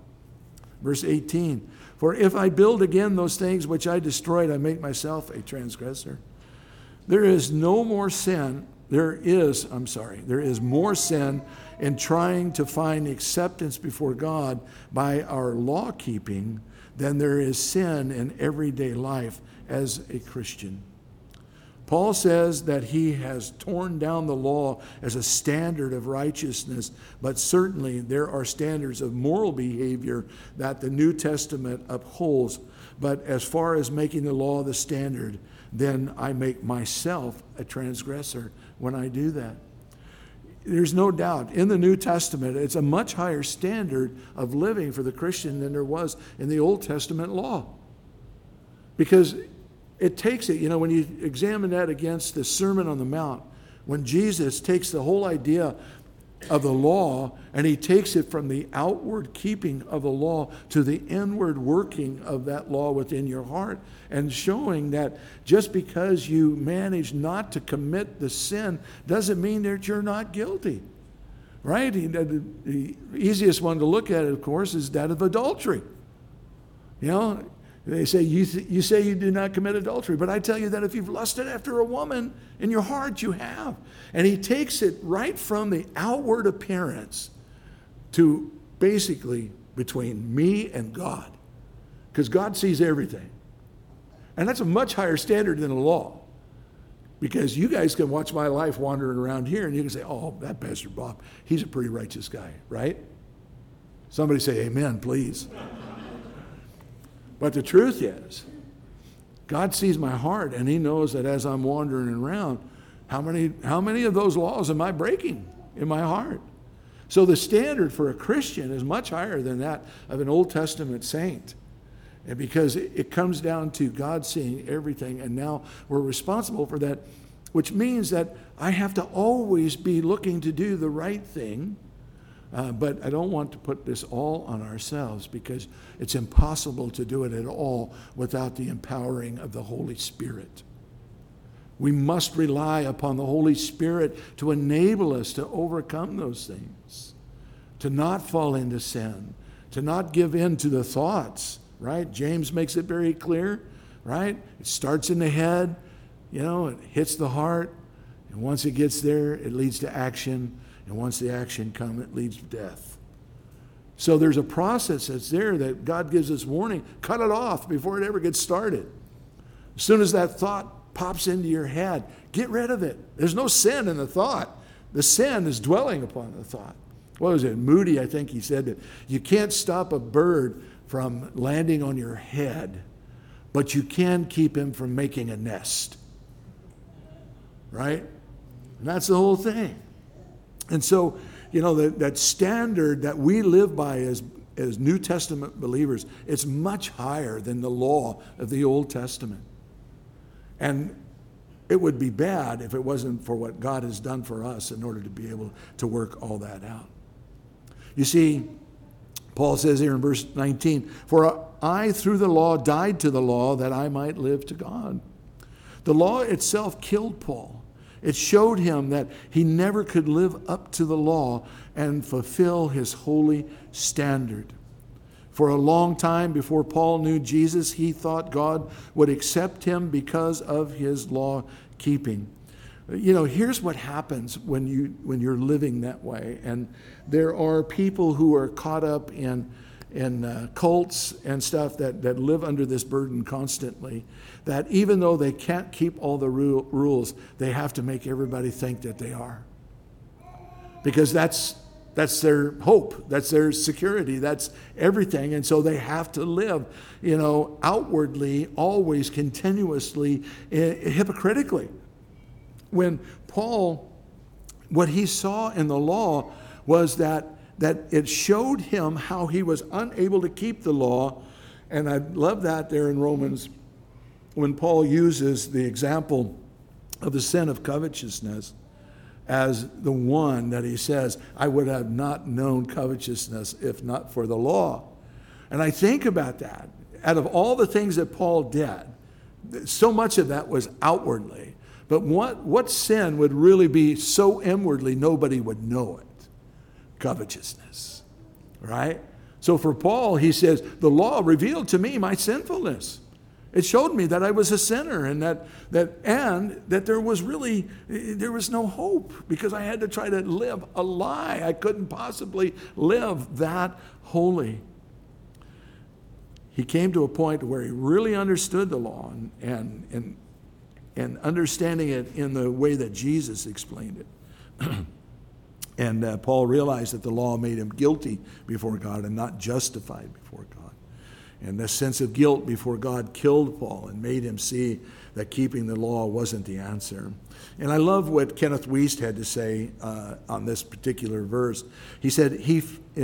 Verse 18 For if I build again those things which I destroyed, I make myself a transgressor. There is no more sin. There is, I'm sorry, there is more sin in trying to find acceptance before God by our law keeping than there is sin in everyday life as a Christian. Paul says that he has torn down the law as a standard of righteousness, but certainly there are standards of moral behavior that the New Testament upholds. But as far as making the law the standard, then I make myself a transgressor when I do that. There's no doubt in the New Testament, it's a much higher standard of living for the Christian than there was in the Old Testament law. Because it takes it, you know, when you examine that against the Sermon on the Mount, when Jesus takes the whole idea of the law and he takes it from the outward keeping of the law to the inward working of that law within your heart and showing that just because you manage not to commit the sin doesn't mean that you're not guilty right? The easiest one to look at of course is that of adultery you know they say, you, th- you say you do not commit adultery, but I tell you that if you've lusted after a woman in your heart, you have. And he takes it right from the outward appearance to basically between me and God, because God sees everything. And that's a much higher standard than the law. Because you guys can watch my life wandering around here and you can say, oh, that Pastor Bob, he's a pretty righteous guy, right? Somebody say amen, please. But the truth is, God sees my heart and He knows that as I'm wandering around, how many, how many of those laws am I breaking in my heart? So the standard for a Christian is much higher than that of an Old Testament saint. And because it comes down to God seeing everything, and now we're responsible for that, which means that I have to always be looking to do the right thing uh, but I don't want to put this all on ourselves because it's impossible to do it at all without the empowering of the Holy Spirit. We must rely upon the Holy Spirit to enable us to overcome those things, to not fall into sin, to not give in to the thoughts, right? James makes it very clear, right? It starts in the head, you know, it hits the heart, and once it gets there, it leads to action and once the action comes, it leads to death. So there's a process that's there that God gives us warning. Cut it off before it ever gets started. As soon as that thought pops into your head, get rid of it. There's no sin in the thought. The sin is dwelling upon the thought. What was it? Moody, I think he said that you can't stop a bird from landing on your head, but you can keep him from making a nest. Right? And that's the whole thing. And so, you know, that, that standard that we live by as, as New Testament believers, it's much higher than the law of the Old Testament. And it would be bad if it wasn't for what God has done for us in order to be able to work all that out. You see, Paul says here in verse 19, For I through the law died to the law that I might live to God. The law itself killed Paul. It showed him that he never could live up to the law and fulfill his holy standard. For a long time before Paul knew Jesus, he thought God would accept him because of his law keeping. You know, here's what happens when, you, when you're living that way. And there are people who are caught up in, in uh, cults and stuff that, that live under this burden constantly. That even though they can't keep all the ru- rules, they have to make everybody think that they are. Because that's that's their hope. That's their security. That's everything. And so they have to live, you know, outwardly, always, continuously, eh, hypocritically. When Paul, what he saw in the law was that, that it showed him how he was unable to keep the law. And I love that there in Romans when Paul uses the example of the sin of covetousness as the one that he says, I would have not known covetousness if not for the law. And I think about that. Out of all the things that Paul did, so much of that was outwardly. But what, what sin would really be so inwardly nobody would know it? Covetousness, right? So for Paul, he says, The law revealed to me my sinfulness. It showed me that I was a sinner and that, that, and that there was really, there was no hope because I had to try to live a lie. I couldn't possibly live that holy. He came to a point where he really understood the law and, and, and, and understanding it in the way that Jesus explained it. and uh, Paul realized that the law made him guilty before God and not justified before God. And this sense of guilt before God killed Paul and made him see that keeping the law wasn't the answer. And I love what Kenneth Wuest had to say uh, on this particular verse. He said, he,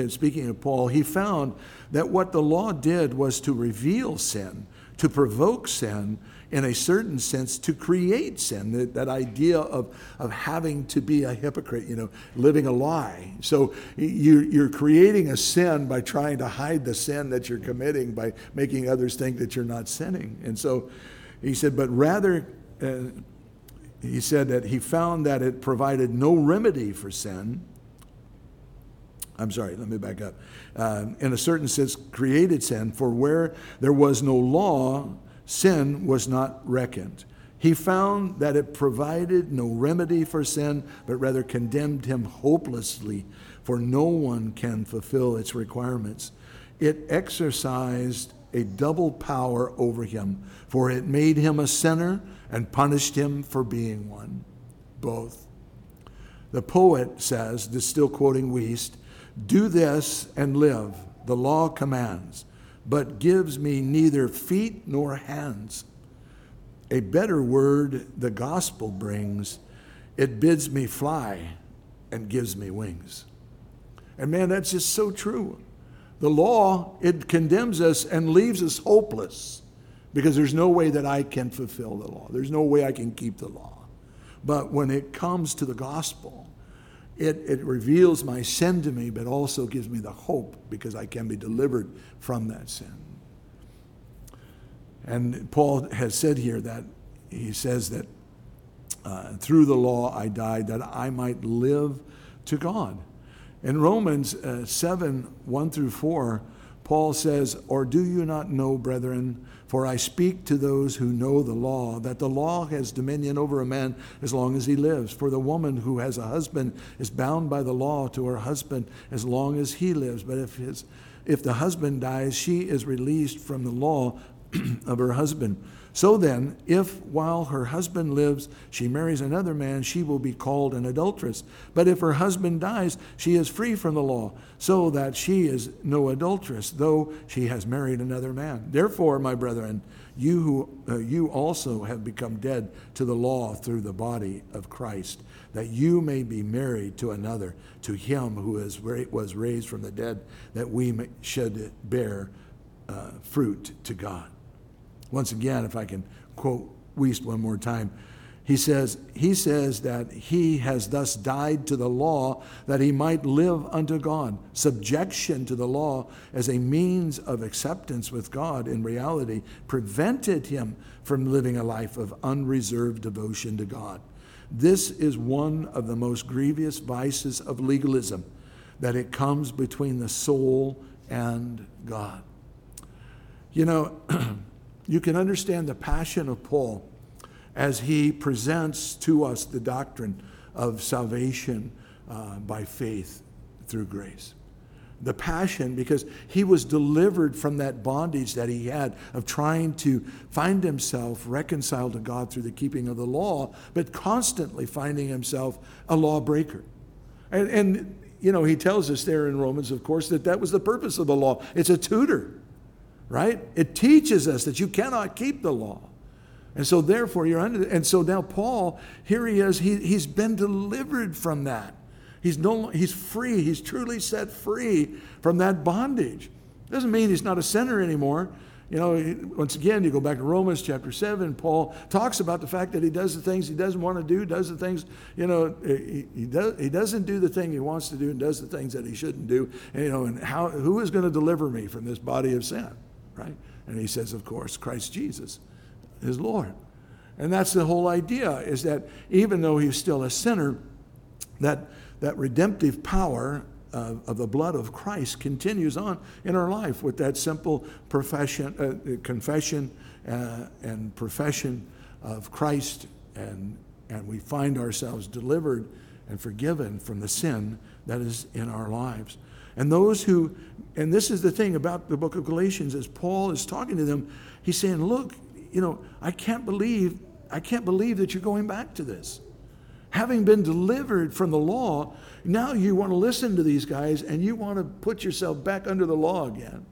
speaking of Paul, he found that what the law did was to reveal sin, to provoke sin, in a certain sense, to create sin, that, that idea of, of having to be a hypocrite, you know, living a lie. So you, you're creating a sin by trying to hide the sin that you're committing by making others think that you're not sinning. And so he said, but rather, uh, he said that he found that it provided no remedy for sin. I'm sorry, let me back up. Uh, in a certain sense, created sin, for where there was no law, sin was not reckoned. He found that it provided no remedy for sin, but rather condemned him hopelessly, for no one can fulfill its requirements. It exercised a double power over him, for it made him a sinner and punished him for being one. Both. The poet says, still quoting Wuest, do this and live, the law commands but gives me neither feet nor hands. A better word the gospel brings. It bids me fly and gives me wings. And man, that's just so true. The law, it condemns us and leaves us hopeless because there's no way that I can fulfill the law. There's no way I can keep the law. But when it comes to the gospel, it, it reveals my sin to me, but also gives me the hope because I can be delivered from that sin. And Paul has said here that he says that uh, through the law I died that I might live to God. In Romans uh, 7 1 through 4, Paul says, Or do you not know, brethren, for I speak to those who know the law, that the law has dominion over a man as long as he lives. For the woman who has a husband is bound by the law to her husband as long as he lives. But if, his, if the husband dies, she is released from the law of her husband. So then, if while her husband lives she marries another man, she will be called an adulteress. But if her husband dies, she is free from the law, so that she is no adulteress, though she has married another man. Therefore, my brethren, you, who, uh, you also have become dead to the law through the body of Christ, that you may be married to another, to him who is, was raised from the dead, that we may, should bear uh, fruit to God. Once again, if I can quote Wuest one more time, he says, he says that he has thus died to the law that he might live unto God. Subjection to the law as a means of acceptance with God in reality prevented him from living a life of unreserved devotion to God. This is one of the most grievous vices of legalism, that it comes between the soul and God. You know, you can understand the passion of Paul as he presents to us the doctrine of salvation uh, by faith through grace. The passion, because he was delivered from that bondage that he had of trying to find himself reconciled to God through the keeping of the law, but constantly finding himself a lawbreaker. And, and you know, he tells us there in Romans, of course, that that was the purpose of the law. It's a tutor, right? It teaches us that you cannot keep the law. And so therefore you're under and so now Paul, here he is, he, he's been delivered from that. He's no he's free, he's truly set free from that bondage. Doesn't mean he's not a sinner anymore. You know, once again, you go back to Romans chapter 7, Paul talks about the fact that he does the things he doesn't want to do, does the things, you know, he, he, does, he doesn't do the thing he wants to do and does the things that he shouldn't do. And, you know, and how, who is going to deliver me from this body of sin, right? And he says, of course, Christ Jesus is Lord. And that's the whole idea is that even though he's still a sinner, that, that redemptive power of, of the blood of Christ continues on in our life with that simple profession, uh, confession uh, and profession of Christ, and, and we find ourselves delivered and forgiven from the sin that is in our lives. And those who, and this is the thing about the book of Galatians, as Paul is talking to them, he's saying, Look, you know, I can't believe, I can't believe that you're going back to this. Having been delivered from the law, now you want to listen to these guys and you want to put yourself back under the law again.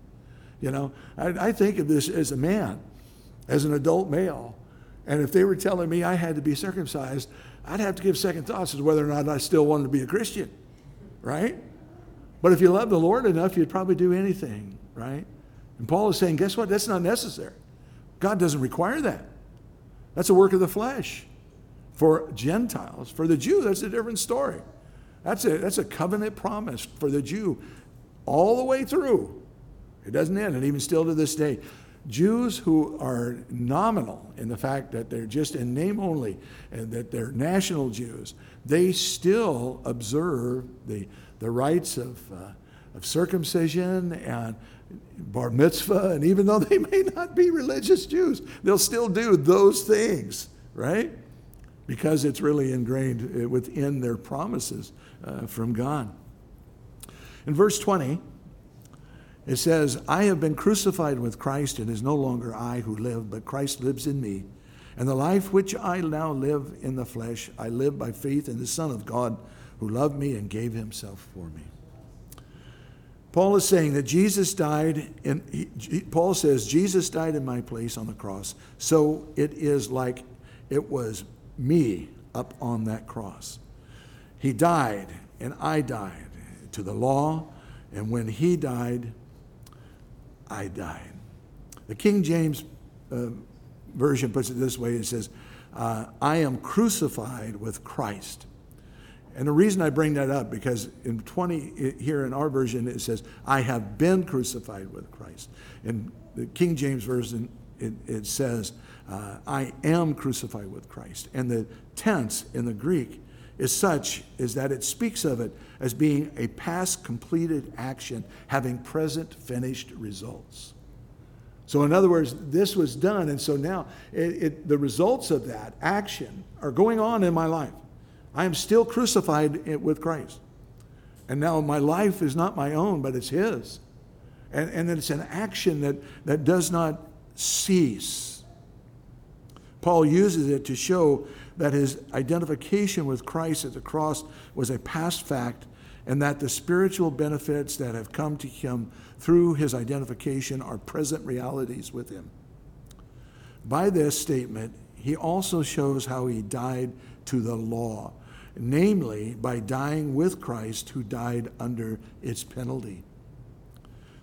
You know, I, I think of this as a man, as an adult male. And if they were telling me I had to be circumcised, I'd have to give second thoughts as to whether or not I still wanted to be a Christian, right? But if you love the Lord enough, you'd probably do anything, right? And Paul is saying, guess what? That's not necessary. God doesn't require that. That's a work of the flesh. For Gentiles, for the Jew, that's a different story. That's a, that's a covenant promise for the Jew all the way through. It doesn't end, and even still to this day. Jews who are nominal in the fact that they're just in name only and that they're national Jews, they still observe the, the rites of, uh, of circumcision and bar mitzvah, and even though they may not be religious Jews, they'll still do those things, right? Because it's really ingrained uh, within their promises uh, from God. In verse 20, it says, I have been crucified with Christ. And it is no longer I who live, but Christ lives in me. And the life which I now live in the flesh, I live by faith in the Son of God who loved me and gave himself for me. Paul is saying that Jesus died, and Paul says, Jesus died in my place on the cross. So it is like it was me up on that cross. He died, and I died to the law, and when he died, I died. The King James uh, Version puts it this way it says, uh, I am crucified with Christ. And the reason I bring that up, because in 20, here in our version, it says, I have been crucified with Christ. In the King James Version, it, it says, uh, I am crucified with Christ. And the tense in the Greek is such is that it speaks of it as being a past completed action having present finished results. So, in other words, this was done, and so now it, it, the results of that action are going on in my life. I am still crucified with Christ. And now my life is not my own, but it's His. And, and it's an action that, that does not cease. Paul uses it to show that his identification with Christ at the cross was a past fact and that the spiritual benefits that have come to him through his identification are present realities with him. By this statement, he also shows how he died to the law namely by dying with Christ who died under its penalty.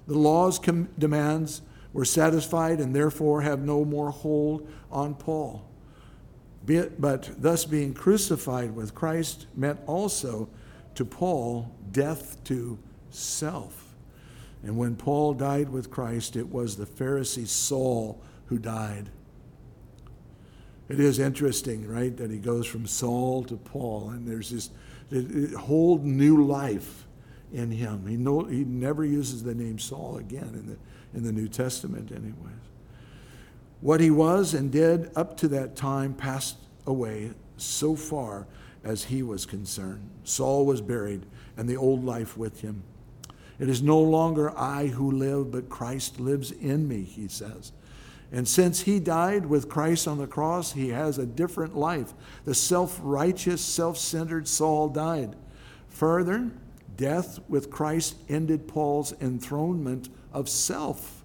The law's com- demands were satisfied and therefore have no more hold on Paul. But thus being crucified with Christ meant also to Paul death to self. And when Paul died with Christ, it was the Pharisee Saul who died. It is interesting, right, that he goes from Saul to Paul, and there's this whole new life in him. He, no, he never uses the name Saul again in the, in the New Testament, anyways. What he was and did up to that time passed away so far as he was concerned. Saul was buried, and the old life with him. It is no longer I who live, but Christ lives in me, he says. And since he died with Christ on the cross, he has a different life. The self righteous, self centered Saul died. Further, death with Christ ended Paul's enthronement of self.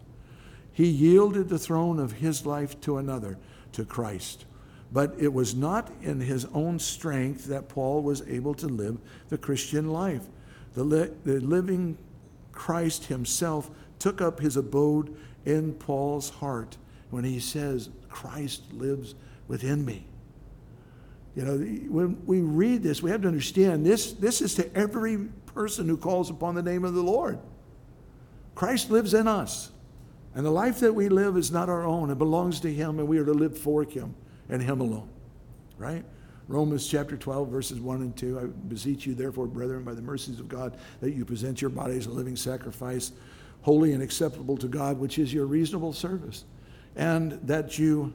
He yielded the throne of his life to another, to Christ. But it was not in his own strength that Paul was able to live the Christian life. The, li- the living Christ himself took up his abode in Paul's heart when he says, Christ lives within me. You know, when we read this, we have to understand this, this is to every person who calls upon the name of the Lord. Christ lives in us. And the life that we live is not our own, it belongs to Him, and we are to live for Him and Him alone. Right? Romans chapter 12, verses 1 and 2. I beseech you, therefore, brethren, by the mercies of God, that you present your bodies a living sacrifice, holy and acceptable to God, which is your reasonable service and that you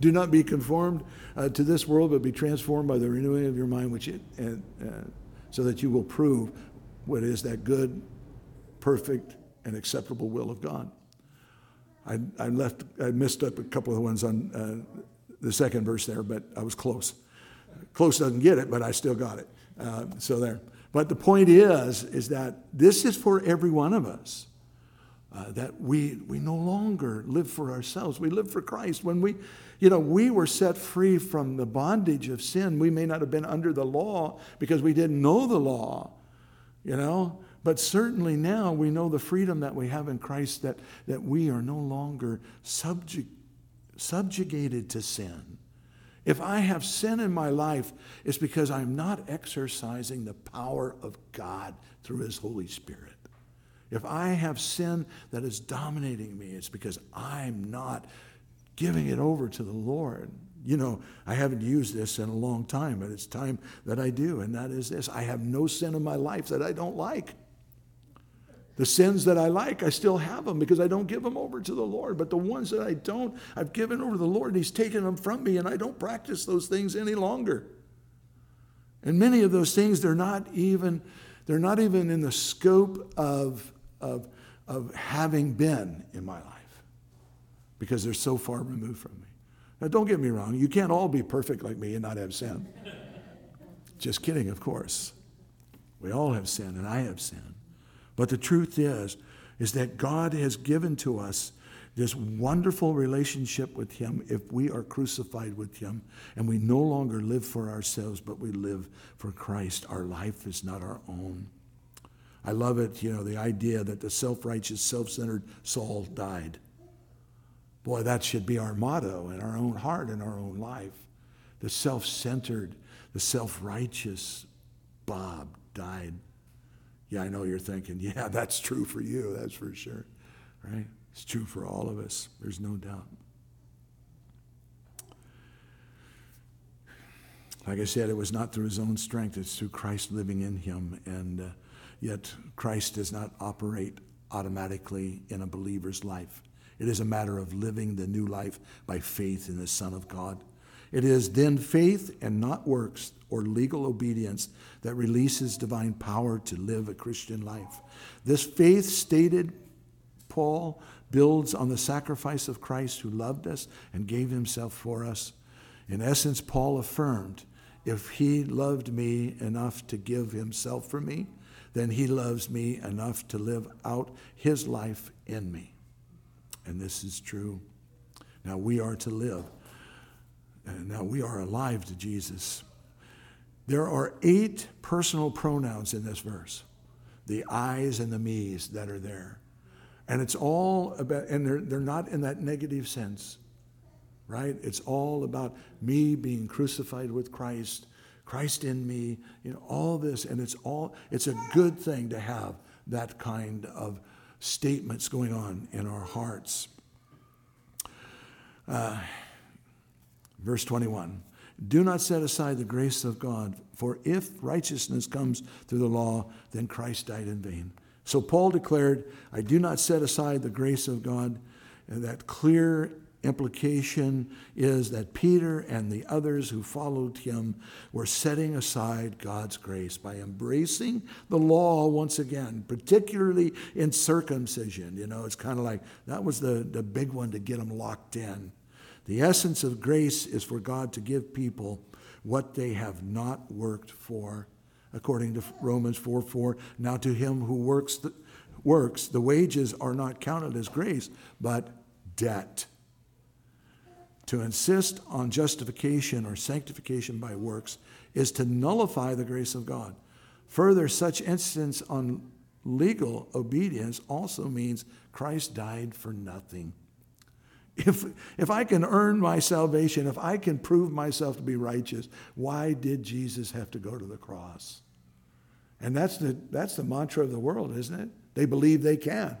do not be conformed uh, to this world, but be transformed by the renewing of your mind, which it, and, uh, so that you will prove what is that good, perfect, and acceptable will of God. I, I left, I missed up a couple of the ones on uh, the second verse there, but I was close. Close doesn't get it, but I still got it. Uh, so there. But the point is, is that this is for every one of us uh, that we, we no longer live for ourselves. We live for Christ. When we, you know, we were set free from the bondage of sin. We may not have been under the law because we didn't know the law, you know, but certainly now we know the freedom that we have in Christ that, that we are no longer subject, subjugated to sin. If I have sin in my life, it's because I'm not exercising the power of God through His Holy Spirit. If I have sin that is dominating me, it's because I'm not giving it over to the Lord. You know, I haven't used this in a long time, but it's time that I do, and that is this I have no sin in my life that I don't like. The sins that I like, I still have them because I don't give them over to the Lord. But the ones that I don't, I've given over to the Lord, and He's taken them from me, and I don't practice those things any longer. And many of those things, they're not even, they're not even in the scope of of, of having been in my life because they're so far removed from me. Now, don't get me wrong, you can't all be perfect like me and not have sin. Just kidding, of course. We all have sin, and I have sin. But the truth is, is that God has given to us this wonderful relationship with Him if we are crucified with Him and we no longer live for ourselves, but we live for Christ. Our life is not our own. I love it, you know, the idea that the self righteous, self centered Saul died. Boy, that should be our motto in our own heart and our own life. The self centered, the self righteous Bob died. Yeah, I know you're thinking, yeah, that's true for you, that's for sure. Right? It's true for all of us, there's no doubt. Like I said, it was not through his own strength, it's through Christ living in him. And uh, Yet Christ does not operate automatically in a believer's life. It is a matter of living the new life by faith in the Son of God. It is then faith and not works or legal obedience that releases divine power to live a Christian life. This faith, stated Paul, builds on the sacrifice of Christ who loved us and gave himself for us. In essence, Paul affirmed if he loved me enough to give himself for me, then he loves me enough to live out his life in me. And this is true. Now we are to live. And now we are alive to Jesus. There are eight personal pronouns in this verse the I's and the me's that are there. And it's all about, and they're, they're not in that negative sense. right? It's all about me being crucified with Christ, Christ in me, you know, all this, and it's all, it's a good thing to have that kind of statements going on in our hearts. Uh, verse 21 Do not set aside the grace of God, for if righteousness comes through the law, then Christ died in vain. So Paul declared, I do not set aside the grace of God. And that clear implication is that Peter and the others who followed him were setting aside God's grace by embracing the law once again, particularly in circumcision. You know, it's kind of like that was the, the big one to get them locked in. The essence of grace is for God to give people what they have not worked for, according to Romans 4 4. Now, to him who works the, works, the wages are not counted as grace, but debt. To insist on justification or sanctification by works is to nullify the grace of God. Further, such insistence on legal obedience also means Christ died for nothing. If, if I can earn my salvation, if I can prove myself to be righteous, why did Jesus have to go to the cross? And that's the, that's the mantra of the world, isn't it? They believe they can.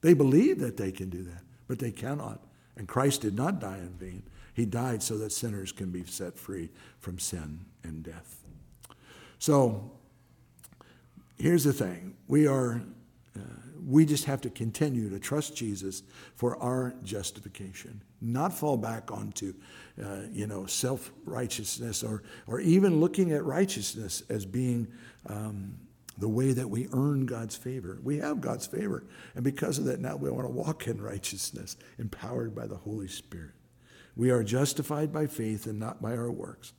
They believe that they can do that, but they cannot. And Christ did not die in vain. He died so that sinners can be set free from sin and death. So here's the thing we are. Uh, we just have to continue to trust Jesus for our justification, not fall back onto, uh, you know, self righteousness or or even looking at righteousness as being um, the way that we earn God's favor. We have God's favor, and because of that, now we want to walk in righteousness, empowered by the Holy Spirit. We are justified by faith and not by our works,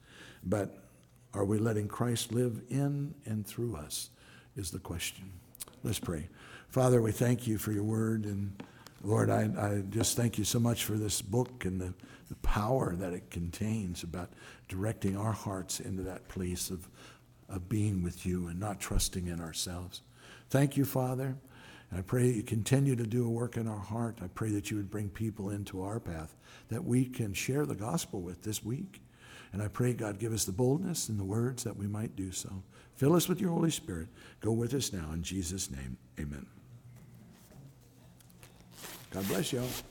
but are we letting Christ live in and through us? Is the question. Let's pray. Father, we thank you for your word. And Lord, I, I just thank you so much for this book and the, the power that it contains about directing our hearts into that place of, of being with you and not trusting in ourselves. Thank you, Father. And I pray that you continue to do a work in our heart. I pray that you would bring people into our path that we can share the gospel with this week. And I pray, God, give us the boldness and the words that we might do so. Fill us with your Holy Spirit. Go with us now. In Jesus' name, amen. God bless you. What's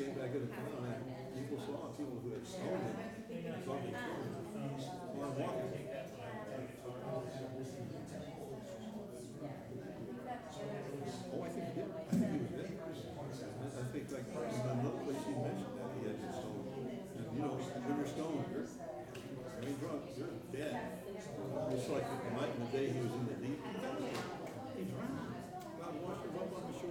came back town, and people saw people who had stolen it, i. Oh, I think he did, I think he was dead. I think like, mentioned that he had been stolen. You know, you're you're, I mean, drunk, you're dead. It's like the night and the day he was in the deep. He drowned. God washed on the shore.